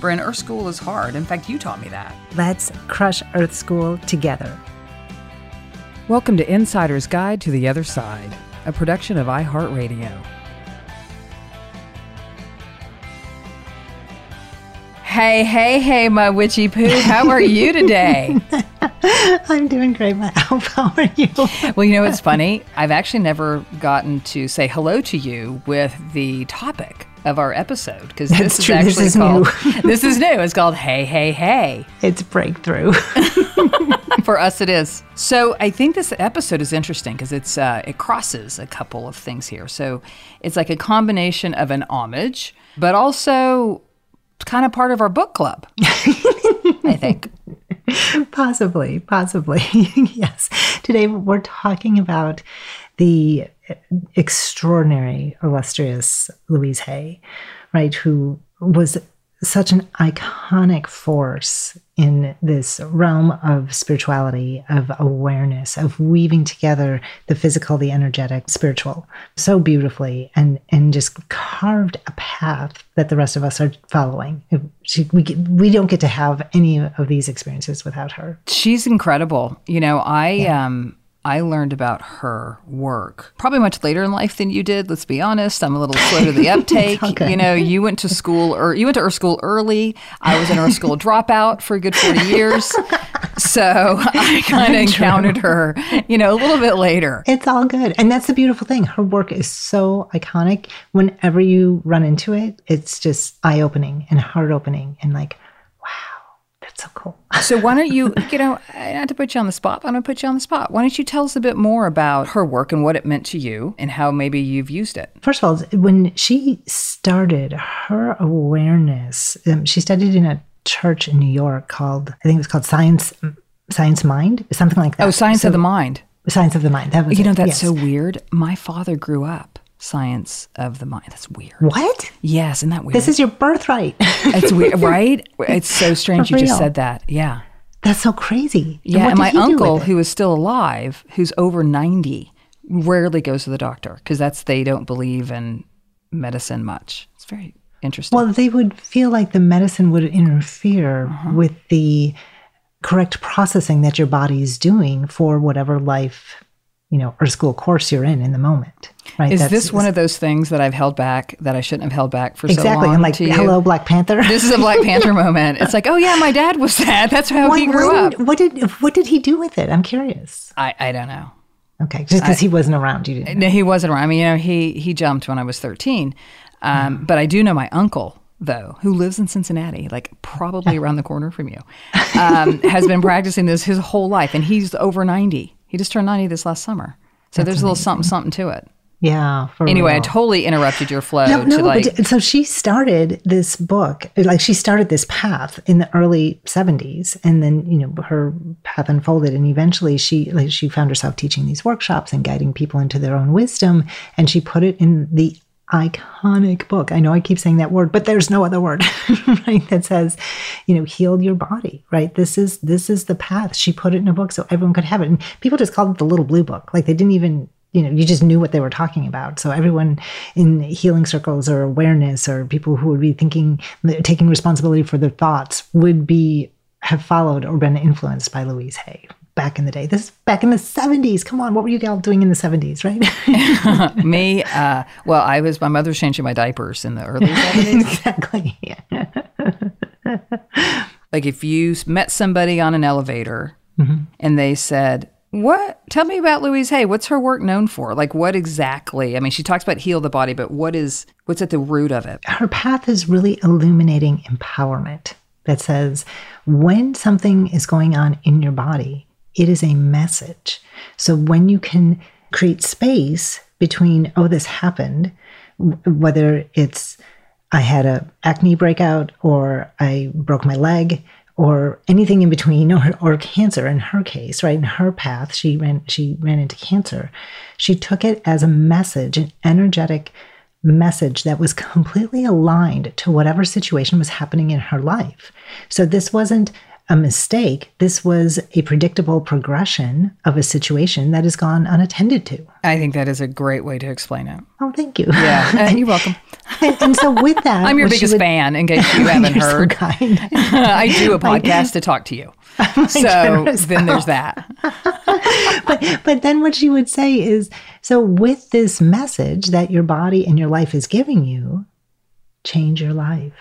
Bryn, Earth School is hard. In fact, you taught me that. Let's crush Earth School together. Welcome to Insider's Guide to the Other Side, a production of iHeartRadio. Hey, hey, hey, my witchy poo. How are you today? I'm doing great, my elf. How are you? well, you know, it's funny. I've actually never gotten to say hello to you with the topic of our episode because this is actually This is called new. this is new. It's called Hey Hey Hey. It's breakthrough. For us, it is. So I think this episode is interesting because it's uh, it crosses a couple of things here. So it's like a combination of an homage, but also kind of part of our book club. I think. possibly, possibly. yes. Today we're talking about the extraordinary, illustrious Louise Hay, right, who was such an iconic force in this realm of spirituality, of awareness, of weaving together the physical, the energetic, spiritual so beautifully and and just carved a path that the rest of us are following. She, we, get- we don't get to have any of these experiences without her. She's incredible. You know, I um I learned about her work probably much later in life than you did. Let's be honest. I'm a little slow to the uptake. You know, you went to school or you went to Earth School early. I was an Earth School dropout for a good 40 years. So I kind of encountered her, you know, a little bit later. It's all good. And that's the beautiful thing. Her work is so iconic. Whenever you run into it, it's just eye opening and heart opening and like, that's so cool. So why don't you, you know, not to put you on the spot, but I'm going to put you on the spot. Why don't you tell us a bit more about her work and what it meant to you and how maybe you've used it? First of all, when she started her awareness, um, she studied in a church in New York called, I think it was called Science Science Mind, something like that. Oh, Science So- of the Mind. Science of the Mind. That was You know, it, that's yes. so weird. My father grew up science of the mind. That's weird. What? Yes, isn't that weird? This is your birthright. it's weird, right? It's so strange For you just said that. Yeah. That's so crazy. Yeah. what And my he do with uncle, who is still alive, who's over 90, rarely goes to the doctor because that's, they don't believe in medicine much. It's very interesting. Well, they would feel like the medicine would interfere Uh-huh. with the correct processing that your body is doing for whatever life, you know, or school course you're in in the moment. Right? is That's- this one of those things that I've held back that I shouldn't have held back for so exactly? long? I'm like, hello, Black Panther. This is a Black Panther moment. It's like, oh yeah, my dad was that. That's how he grew up. what did what did he do with it? I'm curious. I, I don't know. Okay, just because he wasn't around, you didn't. No, he wasn't around. I mean, you know, he he jumped when I was thirteen, um, but I do know my uncle though, who lives in Cincinnati, like probably around the corner from you, um, has been practicing this his whole life, and he's over 90. He just turned 90 this last summer. So That's there's a little amazing. something, something to it. Yeah. For Anyway, I totally interrupted your flow No, no, like. but so she started this book, like she started this path in the early 70s and then, you know, her path unfolded and eventually she like she found herself teaching these workshops and guiding people into their own wisdom and she put it in the iconic book. I know I keep saying that word, but there's no other word, right? That says, you know, heal your body, right? This is this is the path. She put it in a book so everyone could have it. And people just called it the little blue book. Like they didn't even you know, you just knew what they were talking about. So everyone in healing circles or awareness or people who would be thinking, taking responsibility for their thoughts would be have followed or been influenced by Louise Hay back in the day. This is back in the 70s. Come on, what were you all doing in the 70s, right? Me, uh, well, I was, my mother was changing my diapers in the early 70s. exactly. Yeah. like if you met somebody on an elevator and they said, what? Tell me about Louise Hay. What's her work known for? Like, what exactly? I mean, she talks about heal the body, but what is what's at the root of it? Her path is really illuminating empowerment that says when something is going on in your body, it is a message. So when you can create space between, oh, this happened, whether it's I had a acne breakout or I broke my leg or anything in between or, or cancer in her case right in her path she ran she ran into cancer she took it as a message an energetic message that was completely aligned to whatever situation was happening in her life so this wasn't a mistake this was a predictable progression of a situation that has gone unattended to I think that is a great way to explain it. oh thank you Yeah, uh, you're welcome. and, and so with that I'm your biggest would- fan, in case you haven't so heard. kind. I do a podcast to talk to you. So then there's that. but but then what she would say is so with this message that your body and your life is giving you change your life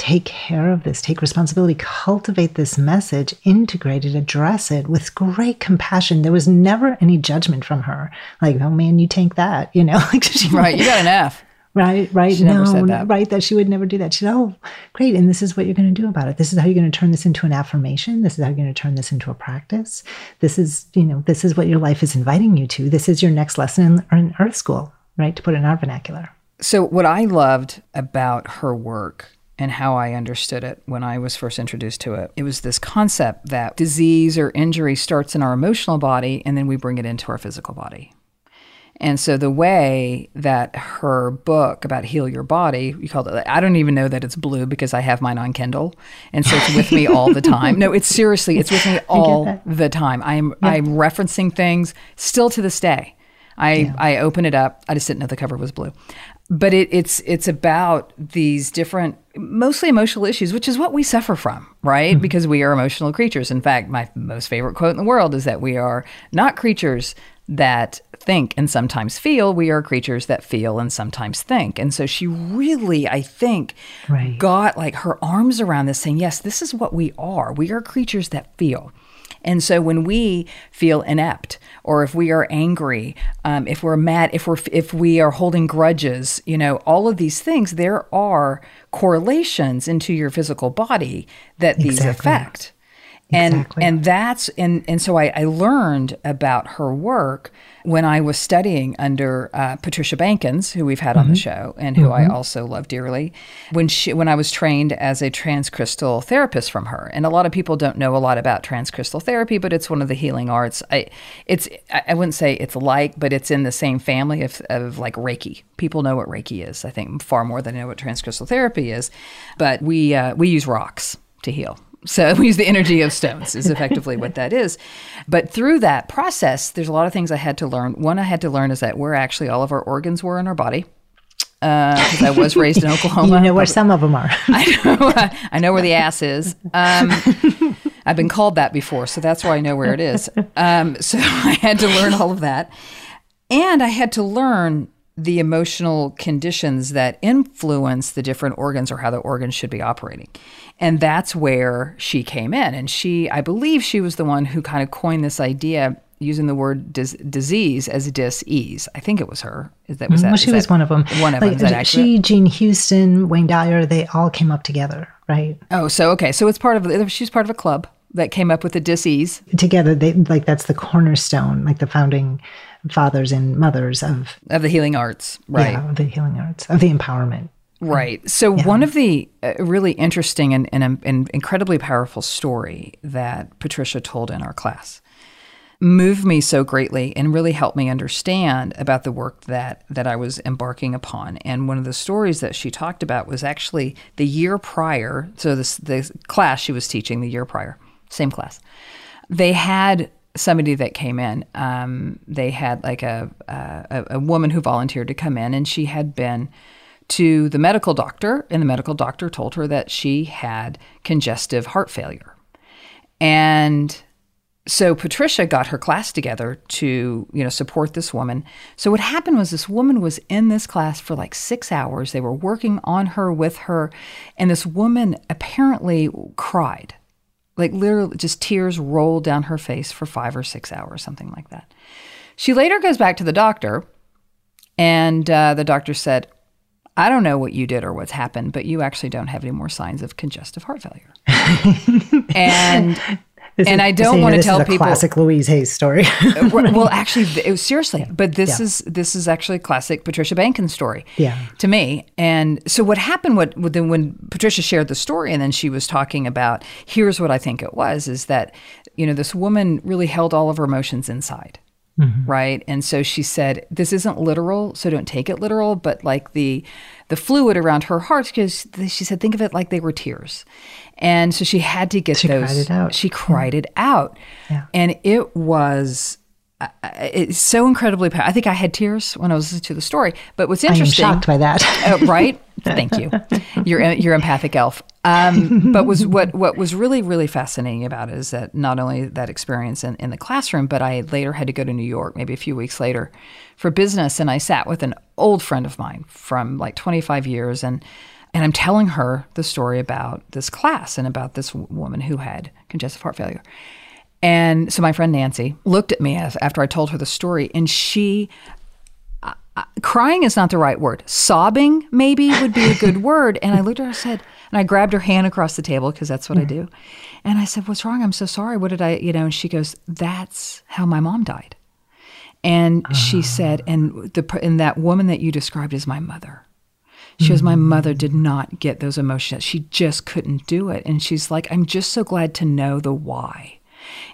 take care of this take responsibility cultivate this message integrate it address it with great compassion there was never any judgment from her like oh man you tank that you know like she Right, you got an F. Right, right. She no, never said that. right. That she would never do that. She said, Oh, great. And this is what you're going to do about it. This is how you're going to turn this into an affirmation. This is how you're going to turn this into a practice. This is, you know, this is what your life is inviting you to. This is your next lesson in, in Earth School, right? To put it in our vernacular. So, what I loved about her work and how I understood it when I was first introduced to it, it was this concept that disease or injury starts in our emotional body and then we bring it into our physical body. And so the way that her book about heal your body, you called it, I don't even know that it's blue because I have mine on Kindle. And so it's with me all the time. No, it's seriously, it's with me all the time. I'm, I'm referencing things still to this day. I, I open it up. I just didn't know the cover was blue. But it, it's it's about these different, mostly emotional issues, which is what we suffer from, right? Mm-hmm. Because we are emotional creatures. In fact, my most favorite quote in the world is that we are not creatures that think and sometimes feel. We are creatures that feel and sometimes think. And so she really, I think, Right. got like her arms around this, saying, yes, this is what we are. We are creatures that feel. And so when we feel inept, or if we are angry, um, if we're mad, if we're if we are holding grudges, you know, all of these things, there are correlations into your physical body that these Exactly. affect. And Exactly. and that's and and so I, I learned about her work when I was studying under uh, Patricia Bankins, who we've had on the show and who I also love dearly. When she when I was trained as a transcrystal therapist from her, and a lot of people don't know a lot about transcrystal therapy, but it's one of the healing arts. I it's I I wouldn't say it's like, but it's in the same family of of like Reiki. People know what Reiki is. I think far more than they know what transcrystal therapy is. But we uh, we use rocks to heal. So we use the energy of stones is effectively what that is. But through that process, there's a lot of things I had to learn. One I had to learn is that where actually all of our organs were in our body. Because I was raised in Oklahoma. You know where some of them are. I know, I know where the ass is. Um, I've been called that before, so that's why I know where it is. Um, so I had to learn all of that. And I had to learn the emotional conditions that influence the different organs or how the organs should be operating. And that's where she came in. And she, I believe she was the one who kind of coined this idea using the word dis- disease as dis-ease. I think it was her. Is that was mm-hmm. that? well, she was that one of them. One of like, them. She, Jean Houston, Wayne Dyer, they all came up together, right? oh, so okay. So it's part of. She's part of a club that came up with the dis-ease. Together, they like that's the cornerstone, like the founding fathers and mothers of of the healing arts, right? yeah, of the healing arts, of the empowerment. Right. So one of the uh, really interesting and, and, and incredibly powerful story that Patricia told in our class moved me so greatly and really helped me understand about the work that that I was embarking upon. And one of the stories that she talked about was actually the year prior. So this the class she was teaching the year prior, same class. They had somebody that came in. Um, they had like a, a a woman who volunteered to come in, and she had been to the medical doctor, and the medical doctor told her that she had congestive heart failure. And so Patricia got her class together to, you know, support this woman. So what happened was this woman was in this class for like 6 hours. They were working on her with her, and this woman apparently cried. Like literally just tears rolled down her face for 5 or 6 hours, something like that. She later goes back to the doctor, and uh, the doctor said, I don't know what you did or what's happened, but you actually don't have any more signs of congestive heart failure. and This and is- I don't want to tell is a people. classic Louise Hay's story. Uh, right, well, actually, it was, oh, seriously, but this Yeah. is this is actually a classic Patricia Bankin story. Yeah. To me, and so what happened? What then when Patricia shared the story, and then she was talking about here's what I think it was is that you know this woman really held all of her emotions inside. Mm-hmm. Right. And so she said, this isn't literal, so don't take it literal, but like the the fluid around her heart, because she said, think of it like they were tears. And so she had to get She those. cried it out. She cried it out. Yeah. And it was uh, it's so incredibly powerful. I think I had tears when I was listening to the story. But what's interesting. I am interesting, shocked by that. uh, right? Thank you. You're you're empathic elf. Um, but was what what was really really fascinating about it is that not only that experience in, in the classroom, but I later had to go to New York, maybe a few weeks later, for business, and I sat with an old friend of mine from like 25 years, and and I'm telling her the story about this class and about this w- woman who had congestive heart failure. And so my friend Nancy looked at me as, after I told her the story, and she crying is not the right word. Sobbing maybe would be a good word. And I looked at her and said, and I grabbed her hand across the table because that's what I mm-hmm. do. And I said, What's wrong? I'm so sorry. What did I, you know? And she goes, That's how my mom died. And she said, ah. and the and that woman that you described is my mother. She goes, My mm-hmm. mother did not get those emotions. She just couldn't do it. And she's like, I'm just so glad to know the why.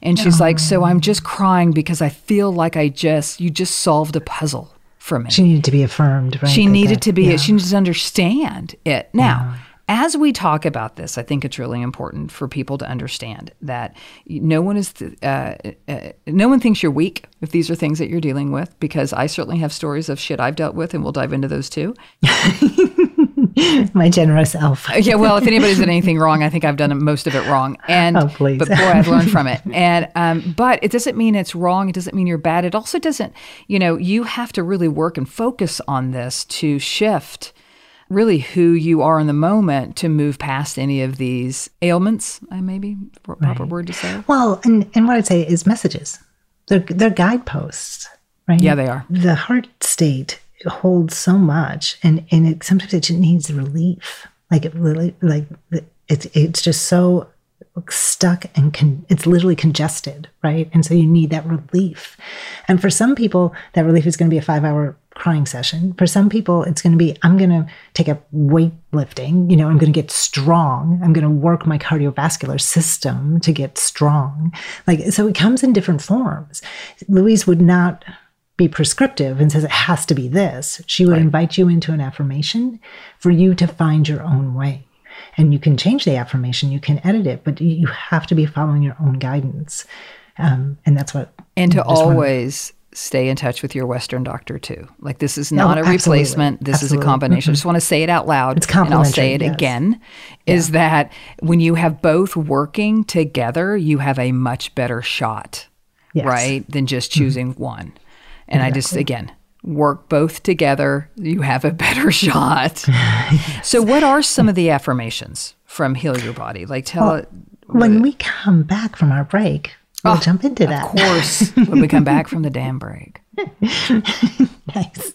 And she's like, So I'm just crying because I feel like I just, you just solved a puzzle for me she needed to be affirmed, right? she That- needed that- to be yeah. she needed to understand it now as we talk about this i think it's really important for people to understand that no one is uh, uh, no one thinks you're weak if these are things that you're dealing with because i certainly have stories of shit i've dealt with and we'll dive into those too my generous elf. yeah, well, if anybody's done anything wrong, I think I've done most of it wrong. And Oh, please. but boy, I've learned from it. And um, but it doesn't mean it's wrong. It doesn't mean you're bad. It also doesn't. You know, you have to really work and focus on this to shift really who you are in the moment to move past any of these ailments. Maybe the proper word to say. Well, and, and what I'd say is messages. They're, they're guideposts, right? Yeah, they are. The heart state holds so much, and, and it sometimes it just needs relief. Like it really, like it's it's just so stuck and con- it's literally congested, right? And so you need that relief. And for some people, that relief is going to be a five hour crying session. For some people, it's going to be I'm going to take up weightlifting. You know, I'm going to get strong. I'm going to work my cardiovascular system to get strong. Like so, it comes in different forms. Louise would not be prescriptive and says it has to be this. She would invite you into an affirmation for you to find your own way. And you can change the affirmation, you can edit it, but you- have to be following your own guidance. Um, and that's what. And to just wanna- always stay in touch with your Western doctor too. Like this is not a absolutely. replacement. This is a Absolutely. combination. I just want to say it out loud. It's and I'll say it yes. again. Is that when you have both working together, you have a much better shot, Yes. Mm-hmm. right, than just choosing one. And I just again work both together, you have a better shot. So, what are some of the affirmations from Heal Your Body? Like, tell it. When we come back from our break, we'll Oh, jump into that. Of course, when we come back from the damn break. nice.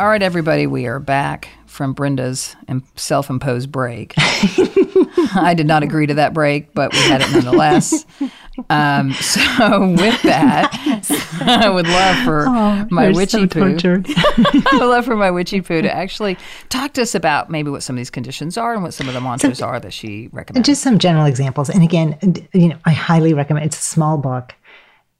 All right, everybody, we are back from Brenda's self imposed break. I did not agree to that break, but we had it nonetheless. Um, so, with that, I would love for oh, my witchy so poo. I would love for my witchy poo to actually talk to us about maybe what some of these conditions are and what some of the mantras so, are that she recommends. Just some general examples. And again, you know, I highly recommend. It's a small book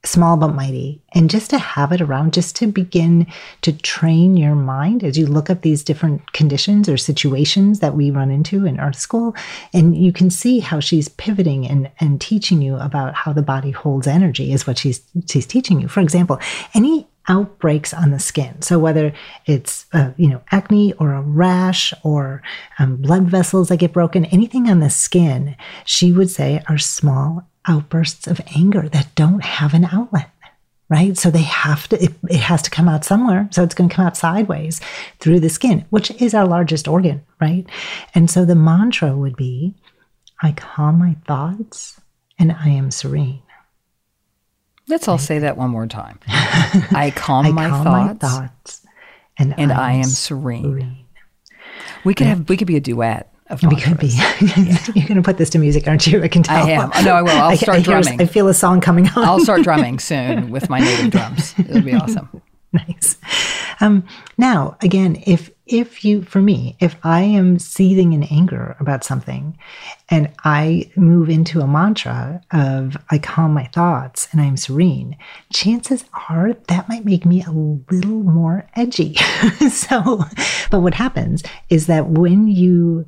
small but mighty and just to have it around just to begin to train your mind as you look up these different conditions or situations that we run into in Earth School and you can see how she's pivoting and and teaching you about how the body holds energy is what she's she's teaching you for example any outbreaks on the skin. So whether it's uh, you know acne or a rash or um, blood vessels that get broken, anything on the skin, she would say are small outbursts of anger that don't have an outlet right? So they have to it, it, has to come out somewhere. So it's going to come out sideways through the skin which is our largest organ right? And so the mantra would be i calm my thoughts and i am serene. Let's all say that one more time. I calm, I my, calm thoughts, my thoughts and, and I, I am serene. serene. we could yeah. have we could be a duet we could be. You're going to put this to music, aren't you? I can tell. I am. No, I will. I'll start I, I drumming. I feel a song coming on. I'll start drumming soon with my native drums. It'll be awesome. nice. Um, now, again, if if you, for me, if I am seething in anger about something, and I move into a mantra of I calm my thoughts and I'm serene, chances are that might make me a little more edgy. so, but what happens is that when you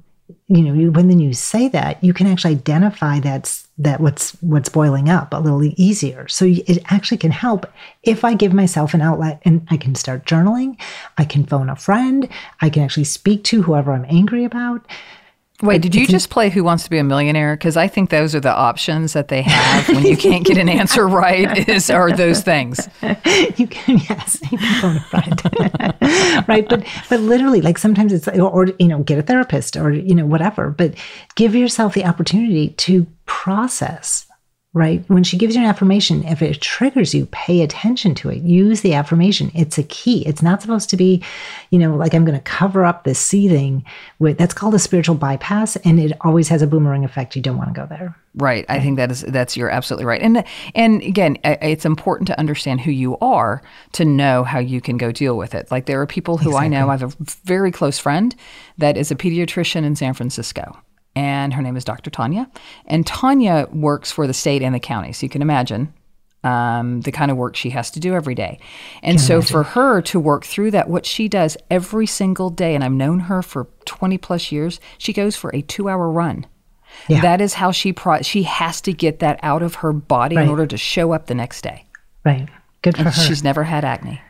you know, when then you say that, you can actually identify that's that what's what's boiling up a little easier. So it actually can help if I give myself an outlet and I can start journaling, I can phone a friend, I can actually speak to whoever I'm angry about. Wait, did you just play Who Wants to Be a Millionaire? Because I think those are the options that they have when you can't get an answer right. Is are those things? you can yes, you can right? But but literally, like sometimes it's or you know get a therapist or you know whatever. But give yourself the opportunity to process right? When she gives you an affirmation, if it triggers you, pay attention to it. Use the affirmation. It's a key. It's not supposed to be, you know, like I'm going to cover up this seething with that's called a spiritual bypass and it always has a boomerang effect. You don't want to go there. Right. I think that is that's you're absolutely right. And and again, it's important to understand who you are to know how you can go deal with it. Like there are people who exactly. I know. I have a very close friend that is a pediatrician in San Francisco and her name is Dr. Tanya. And Tanya works for the state and the county. So you can imagine um, the kind of work she has to do every day. And can so imagine. for her to work through that, what she does every single day, and I've known her for 20 plus years, she goes for a two hour run. Yeah. That is how she pro- she has to get that out of her body right. in order to show up the next day. Right. Good for and her. She's never had acne.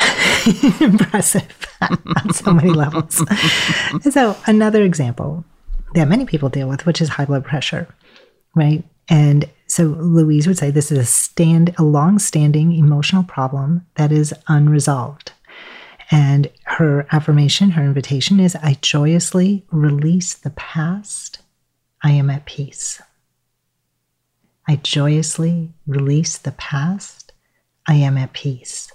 Impressive on so many levels. so another example that many people deal with, which is high blood pressure, right? And so Louise would say this is a stand a long-standing emotional problem that is unresolved. And her affirmation, her invitation is I joyously release the past. I am at peace. I joyously release the past. I am at peace.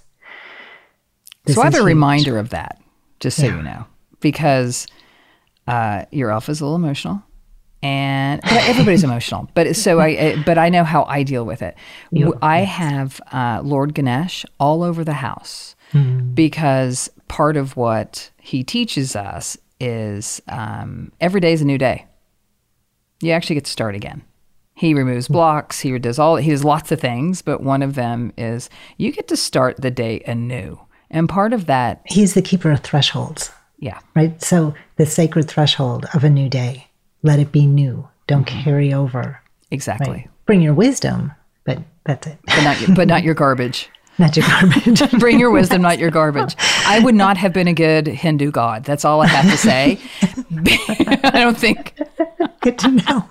This so I have a huge. reminder of that, just so yeah. you know, because uh, your is a little emotional. And everybody's emotional. But so i but i know how i deal with it. I have uh, lord ganesh all over the house mm. because part of what he teaches us is um, every day is a new day. You actually get to start again. He removes blocks. He does all he does lots of things but one of them is you get to start the day anew. And part of that he's the keeper of thresholds yeah. Right. So the sacred threshold of a new day, let it be new. Don't mm-hmm. carry over. Exactly. Right? Bring your wisdom, but that's it. But not your, but not your garbage. not your garbage. Bring your wisdom, not your garbage. I would not have been a good Hindu god. That's all I have to say. I don't think. Good to know.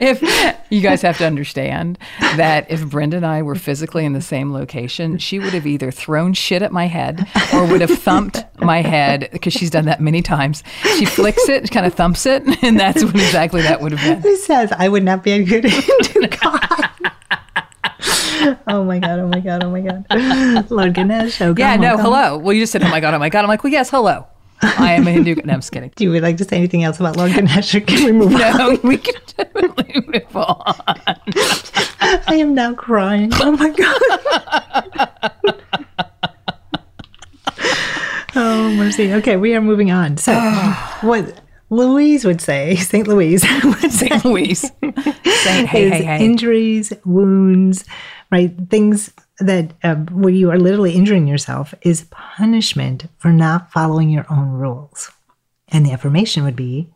If you guys have to understand that if Brenda and I were physically in the same location, she would have either thrown shit at my head or would have thumped my head because she's done that many times. She flicks it, kind of thumps it, and that's what exactly that would have been. Who says I would not be a good Hindu God? oh my god! Oh my god! Oh my god! Lord Ganesh. Oh, god, yeah, no, hello. Well, you just said, "Oh my god! Oh my god!" I'm like, "Well, yes, hello." I am a Hindu. No, I'm just kidding. Do you would like to say anything else about Lord Ganesh, or can we move no, on? No, we can definitely move on. I am now crying. Oh my god. oh mercy. Okay, we are moving on. So, what Louise would say, Saint Louise would say, Saint Louise, Saint hey, hey, hey. injuries, wounds, right? Things that uh, where you are literally injuring yourself is punishment for not following your own rules. And the affirmation would be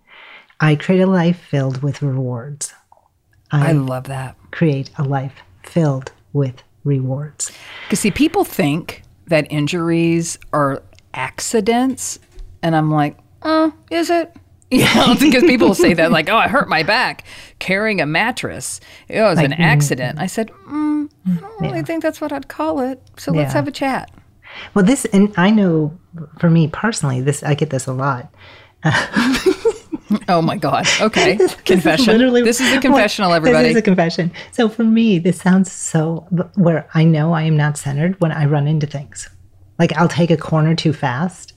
I create a life filled with rewards. I, I love that. Create a life filled with rewards. Because, see, people think that injuries are accidents. And I'm like, uh, is it? Know, because people will say that, like, oh, I hurt my back carrying a mattress. It was like, an accident. I said, mm, I don't really yeah. think that's what I'd call it. So let's have a chat. Well, this, and I know for me personally, this, I get this a lot. oh my God. Okay. this confession. Is this is a confessional, everybody. This is a confession. So for me, this sounds so where I know I am not centered when I run into things. Like I'll take a corner too fast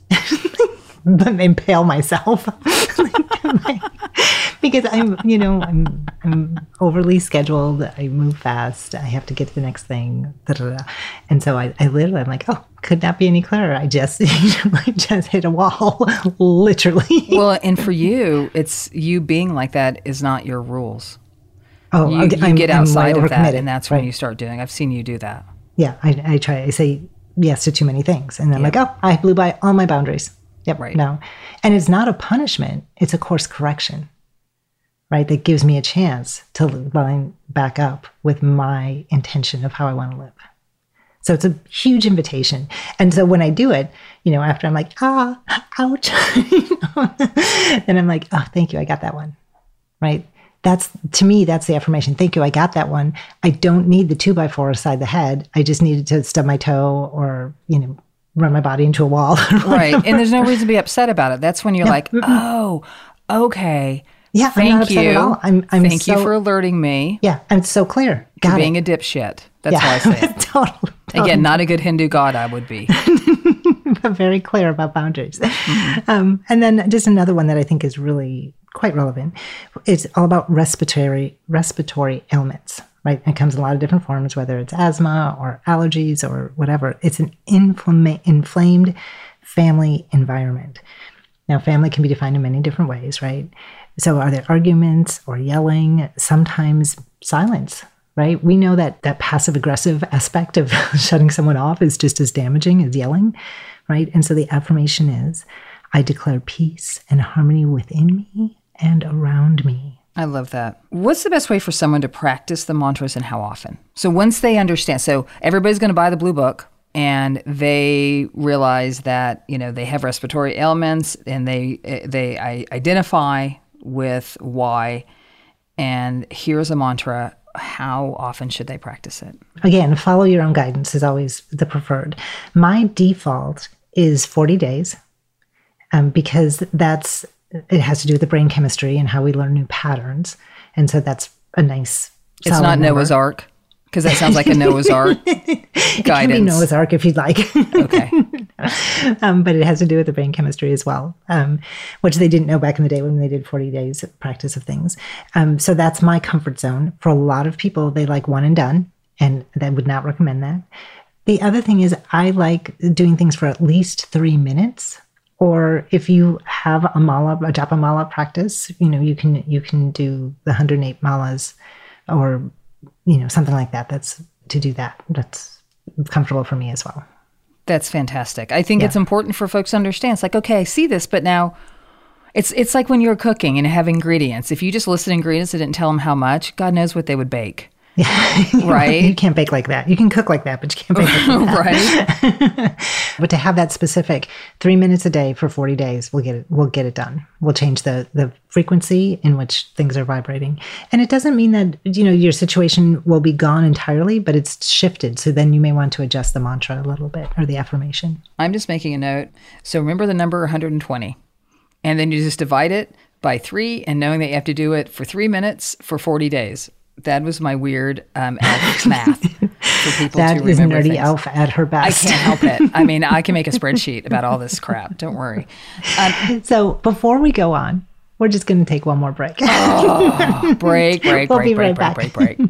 impale myself because I'm, you know, I'm I'm overly scheduled. I move fast. I have to get to the next thing. And so I, I literally, I'm like, oh, could not be any clearer. I just, I just hit a wall, literally. Well, and for you, it's you being like that is not your rules. Oh, you, you get outside of that, and that's right. when you start doing. I've seen you do that. Yeah, I, I try. I say yes to too many things, and I'm like, oh, I blew by all my boundaries. Yep. Right. No. And it's not a punishment, it's a course correction, right? That gives me a chance to line back up with my intention of how I want to live. So it's a huge invitation. And so when I do it, you know, after I'm like, ah, ouch, you know, then I'm like, oh, thank you. I got that one. Right. That's to me, that's the affirmation. Thank you. I got that one. I don't need the two by four aside the head. I just needed to stub my toe or, you know, run my body into a wall. right. And there's no reason to be upset about it. That's when you're like, oh, okay. Yeah, Thank I'm not upset you. at all. I'm, I'm Thank so, you for alerting me Yeah, I'm so clear. Got being it. a dipshit. That's yeah, how I say it. totally, Again, not a good Hindu god I would be. but very clear about boundaries. Mm-hmm. Um, and then just another one that I think is really quite relevant. It's all about respiratory respiratory ailments. Right, it comes in a lot of different forms, whether it's asthma or allergies or whatever. It's an inflama- inflamed family environment. Now, family can be defined in many different ways, right? So, are there arguments or yelling? Sometimes silence, right? We know that that passive aggressive aspect of shutting someone off is just as damaging as yelling, right? And so the affirmation is I declare peace and harmony within me and around me. I love that. What's the best way for someone to practice the mantras and how often? So once they understand, so everybody's going to buy the blue book and they realize that, you know, they have respiratory ailments and they they identify with why and here's a mantra, how often should they practice it? Again, follow your own guidance is always the preferred. My default is 40 days um, because that's it has to do with the brain chemistry and how we learn new patterns. And so that's a nice. It's not number. Noah's Ark because that sounds like a Noah's Ark It can be. Noah's Ark if you'd like. Okay. um, but it has to do with the brain chemistry as well, um, which they didn't know back in the day when they did 40 days of practice of things. Um, so that's my comfort zone. For a lot of people, they like one and done, and I would not recommend that. The other thing is, I like doing things for at least three minutes. Or if you have a mala, a japa mala practice, you know you can you can do the 108 malas, or you know something like that. That's to do that. That's comfortable for me as well. That's fantastic. I think it's important for folks to understand. It's like, okay, I see this, but now it's it's like when you're cooking and have ingredients. If you just listed ingredients and didn't tell them how much, God knows what they would bake. right? You can't bake like that. You can cook like that, but you can't bake like that. right? But to have that specific three minutes a day for 40 days, we'll get it, we'll get it done. We'll change the, the frequency in which things are vibrating. And it doesn't mean that, you know, your situation will be gone entirely, but it's shifted. So then you may want to adjust the mantra a little bit or the affirmation. I'm just making a note. So remember the number 120. And then you just divide it by three and knowing that you have to do it for three minutes for 40 days. That was my weird um, elf math for people That to is remember nerdy things. elf at her I can't help it. I mean, I can make a spreadsheet about all this crap. Don't worry. Um, so before we go on, we're just going to take one more break. break, break, We'll break, be break, right break, back. break, break.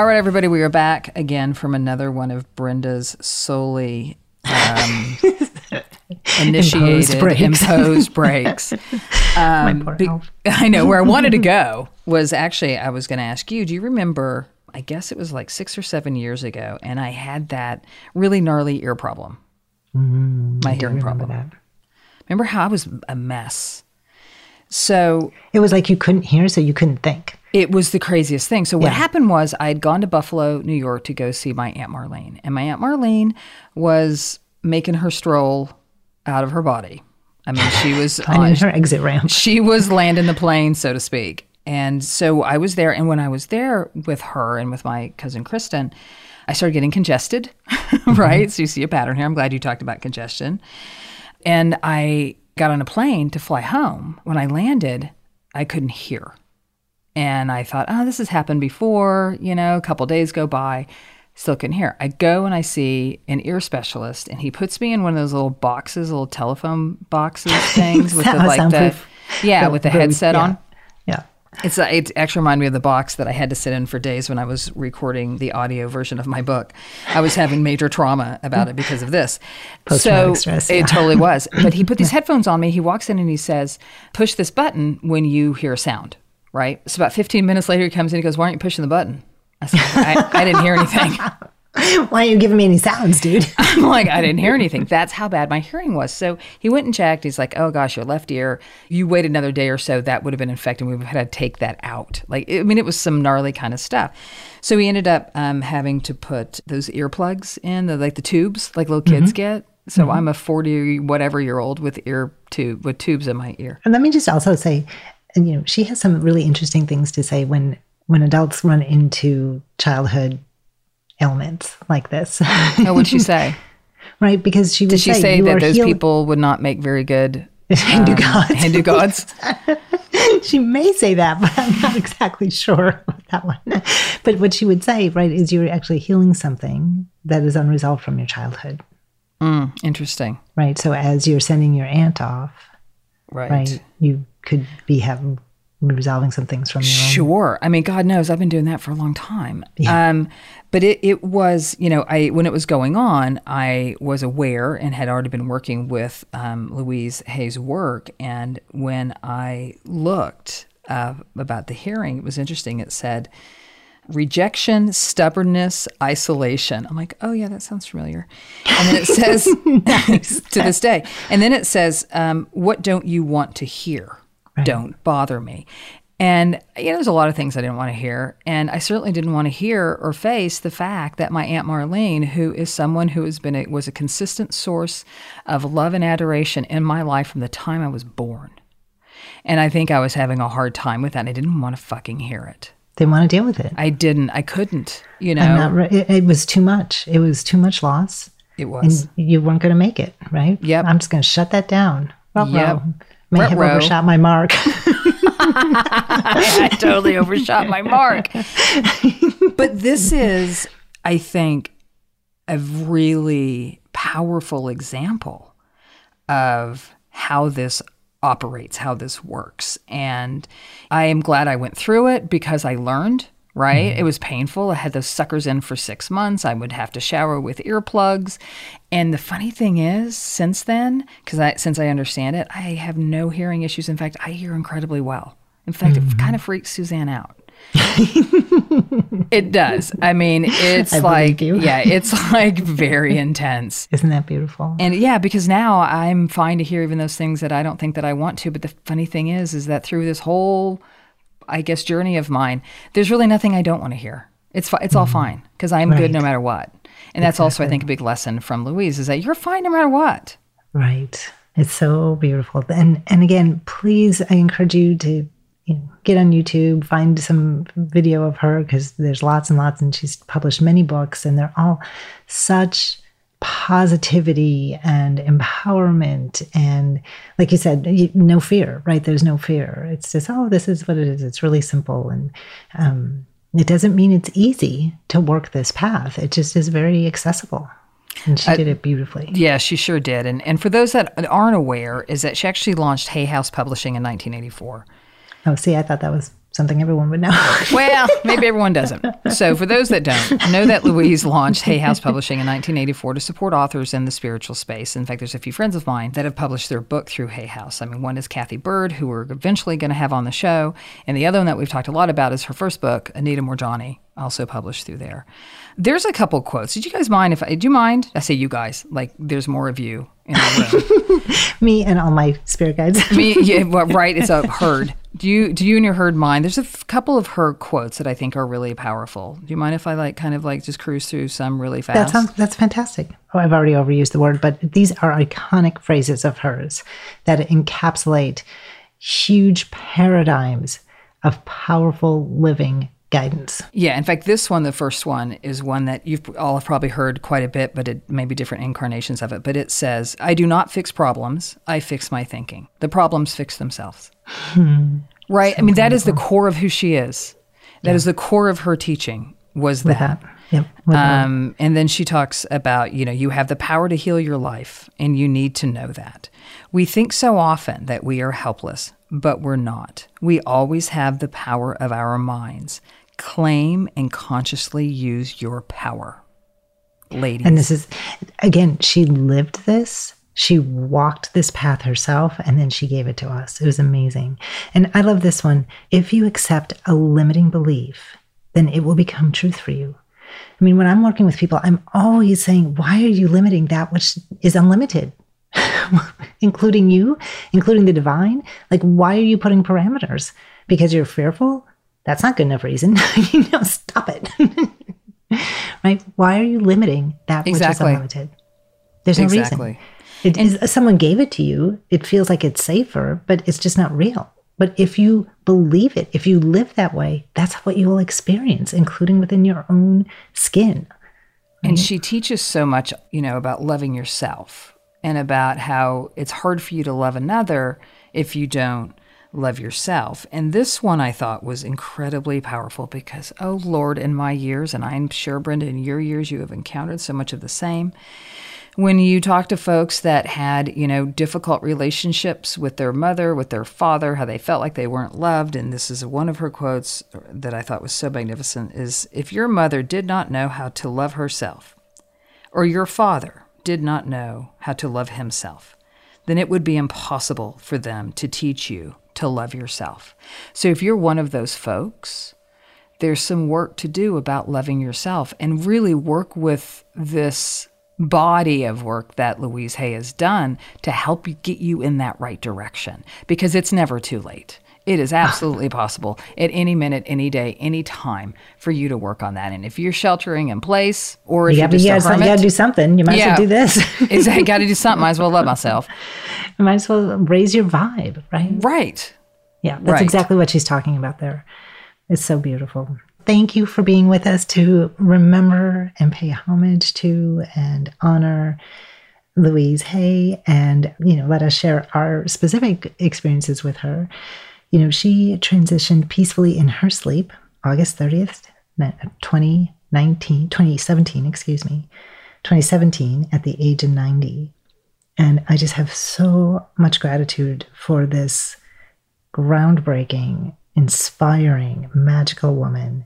All right, everybody, we are back again from another one of Brenda's solely um, initiated, Imposed breaks. imposed breaks. Um, poor be-. I know where I wanted to go was actually I was going to ask you. Do you remember? I guess it was like six or seven years ago, and I had that really gnarly ear problem, my hearing remember problem. that. Remember how I was a mess? So It was like you couldn't hear, so you couldn't think. It was the craziest thing. So what Yeah. happened was I had gone to Buffalo, New York to go see my Aunt Marlene. And my Aunt Marlene was making her stroll out of her body. I mean, she was on, her exit ramp. she was landing the plane, so to speak. And so I was there. And when I was there with her and with my cousin Kristen, I started getting congested, mm-hmm. right? So you see a pattern here. I'm glad you talked about congestion. And I got on a plane to fly home. When I landed, I couldn't hear. And I thought, oh, this has happened before. You know, a couple days go by, still couldn't hear. I go and I see an ear specialist, and he puts me in one of those little boxes, little telephone boxes things with the like the yeah, The- with the the- headset yeah. on. Yeah. It's uh, it actually reminded me of the box that I had to sit in for days when I was recording the audio version of my book. I was having major trauma about it because of this. so stress, yeah. it totally was. But he put these headphones on me. He walks in and he says, "Push this button when you hear a sound." Right. So about 15 minutes later, he comes in. He goes, "Why aren't you pushing the button?" I said, "I, I didn't hear anything." Why aren't you giving me any sounds, dude? I'm like, I didn't hear anything. That's how bad my hearing was. So he went and checked. He's like, oh gosh, your left ear. You wait another day or so, that would have been infected. We would have had to take that out. Like, I mean, it was some gnarly kind of stuff. So he ended up um, having to put those earplugs in, the, like the tubes, like little kids get. So I'm a 40 whatever year old with ear tube with tubes in my ear. And let me just also say, and you know, she has some really interesting things to say when when adults run into childhood ailments like this. Oh, what'd she say? right? Because she would Did she say you that those healed- people would not make very good Hindu um, gods. Hindu gods? she may say that, but I'm not exactly sure about that one. But what she would say, right, is you're actually healing something that is unresolved from your childhood, Mm, interesting. right? So as you're sending your aunt off, Right. right, you could be having resolving some things from your own. Sure. I mean, God knows I've been doing that for a long time. Um, but it, it was, you know, I when it was going on, I was aware and had already been working with um, Louise Hay's work. And when I looked uh, about the hearing, it was interesting. It said rejection, stubbornness, isolation. I'm like, oh yeah, that sounds familiar. And then it says to this day, and then it says, um, what don't you want to hear? Don't bother me. And you know, there's a lot of things I didn't want to hear, and I certainly didn't want to hear or face the fact that my aunt Marlene, who is someone who has been a, was a consistent source of love and adoration in my life from the time I was born, and I think I was having a hard time with that. And I didn't want to fucking hear it. They want to deal with it. I didn't. I couldn't. You know. Re- it, it was too much. It was too much loss, it was. and you weren't going to make it, right? Yep. I'm just going to shut that down. Ruh-roh. Yep. May have Ruh-roh. overshot my mark. I totally overshot my mark. But this is, I think, a really powerful example of how this operates, how this works. And I am glad I went through it because I learned, right? Mm-hmm. It was painful. I had those suckers in for six months. I would have to shower with earplugs. And the funny thing is, since then, because I, since I understand it, I have no hearing issues. In fact, I hear incredibly well. In fact, it mm-hmm. kind of freaks Suzanne out. it does. I mean, it's I like, yeah, it's like very intense. Isn't that beautiful? And yeah, because now I'm fine to hear even those things that I don't think that I want to. But the funny thing is, is that through this whole, I guess, journey of mine, there's really nothing I don't want to hear. It's fi- it's all mm-hmm. fine because I'm good no matter what. And that's also, I think, a big lesson from Louise is that you're fine no matter what. Right. It's so beautiful. And and again, please I encourage you to you know, get on YouTube, find some video of her because there's lots and lots and she's published many books and they're all such positivity and empowerment and like you said no fear right? There's no fear. It's just oh this is what it is. It's really simple. And um, it doesn't mean it's easy to work this path. It just is very accessible. And she did it beautifully. Yeah, she sure did. And and for those that aren't aware, is that she actually launched Hay House Publishing in 1984. Oh, see, I thought that was something everyone would know. Well, maybe everyone doesn't. So, for those that don't, know that Louise launched Hay House Publishing in 1984 to support authors in the spiritual space. In fact, there's a few friends of mine that have published their book through Hay House. I mean, one is Kathy Bird, who we're eventually going to have on the show, and the other one that we've talked a lot about is her first book, Anita Moorjani, also published through there. There's a couple quotes. Did you guys mind if I, did you mind? I say you guys, like there's more of you in the room. Me and all my spirit guides. Me, yeah, well, right. It's a herd. Do you do you and your herd mind? There's a f- couple of her quotes that I think are really powerful. Do you mind if I like kind of like just cruise through some really fast? That sounds that's fantastic. Oh, I've already overused the word, but these are iconic phrases of hers that encapsulate huge paradigms of powerful living guidance. yeah. In fact, this one, the first one, is one that you've all have probably heard quite a bit, but it may be different incarnations of it. But it says, "I do not fix problems. I fix my thinking. The problems fix themselves." Right. I mean, that is the core of who she is. That is the core of her teaching. Was With that? that. Yep. Um, and then she talks about, you know, you have the power to heal your life, and you need to know that. We think so often that we are helpless, but we're not. We always have the power of our minds. Claim and consciously use your power. Ladies. And this is, again, she lived this. She walked this path herself and then she gave it to us. It was amazing. And I love this one. If you accept a limiting belief, then it will become truth for you. I mean, when I'm working with people, I'm always saying, why are you limiting that which is unlimited? including you, including the divine. Like, why are you putting parameters? Because you're fearful? That's not good enough reason. you know, stop it. right? Why are you limiting that which Exactly. is unlimited? There's no Exactly. reason. It is, someone gave it to you. It feels like it's safer, but it's just not real. But if you believe it, if you live that way, that's what you will experience, including within your own skin. And she teaches so much, you know, about loving yourself and about how it's hard for you to love another if you don't love yourself. And this one I thought was incredibly powerful because, oh Lord, in my years, and I'm sure, Brenda, in your years, you have encountered so much of the same. When you talk to folks that had, you know, difficult relationships with their mother, with their father, how they felt like they weren't loved, and this is one of her quotes that I thought was so magnificent is if your mother did not know how to love herself, or your father did not know how to love himself, then it would be impossible for them to teach you to love yourself. So if you're one of those folks, there's some work to do about loving yourself and really work with this body of work that Louise Hay has done to help get you in that right direction because it's never too late. It is absolutely possible at any minute, any day, any time for you to work on that. And if you're sheltering in place or if You you're gotta, just you, gotta, you gotta do something. You might as well do this. exactly, got to do something. Might as well love myself. you might as well raise your vibe, right? Right. Yeah, that's Right. exactly what she's talking about there. It's so beautiful. Thank you for being with us to remember and pay homage to and honor Louise Hay and, you know, let us share our specific experiences with her. You know, she transitioned peacefully in her sleep August 30th, uh, 2019, 2017, excuse me, 2017 at the age of 90. And I just have so much gratitude for this groundbreaking, inspiring, magical woman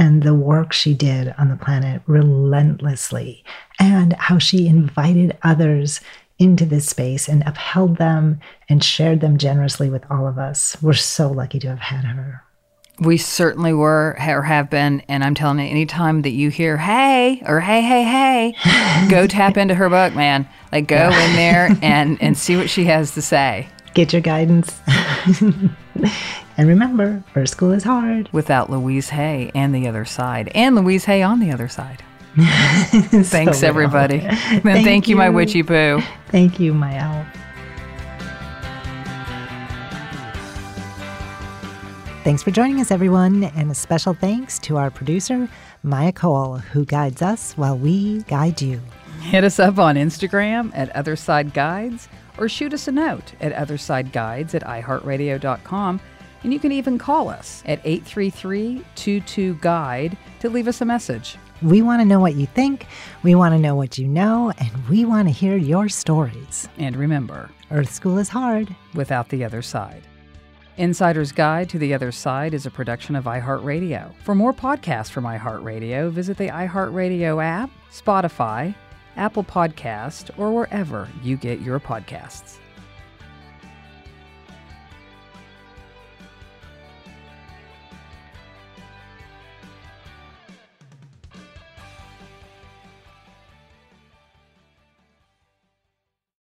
and the work she did on the planet relentlessly, and how she invited others into this space and upheld them and shared them generously with all of us. We're so lucky to have had her. We certainly were or have been. And I'm telling you, anytime that you hear, hey, or hey, hey, hey, go tap into her book, man. Like, go in there and, and see what she has to say. Get your guidance. and remember, Earth School is hard. Without Louise Hay and the other side, and Louise Hay on the other side. Thanks, so everybody. And thank, thank you, you, my witchy poo. Thank you, my owl. Thanks for joining us, everyone, and a special thanks to our producer, Maya Cole, who guides us while we guide you. Hit us up on Instagram at Otherside Guides or shoot us a note at othersideguides at iheartradio.com. And you can even call us at 833 22 Guide to leave us a message. We want to know what you think, we want to know what you know, and we want to hear your stories. And remember, Earth School is hard without the other side. Insider's Guide to the Other Side is a production of iHeartRadio. For more podcasts from iHeartRadio, visit the iHeartRadio app, Spotify, Apple Podcast, or wherever you get your podcasts.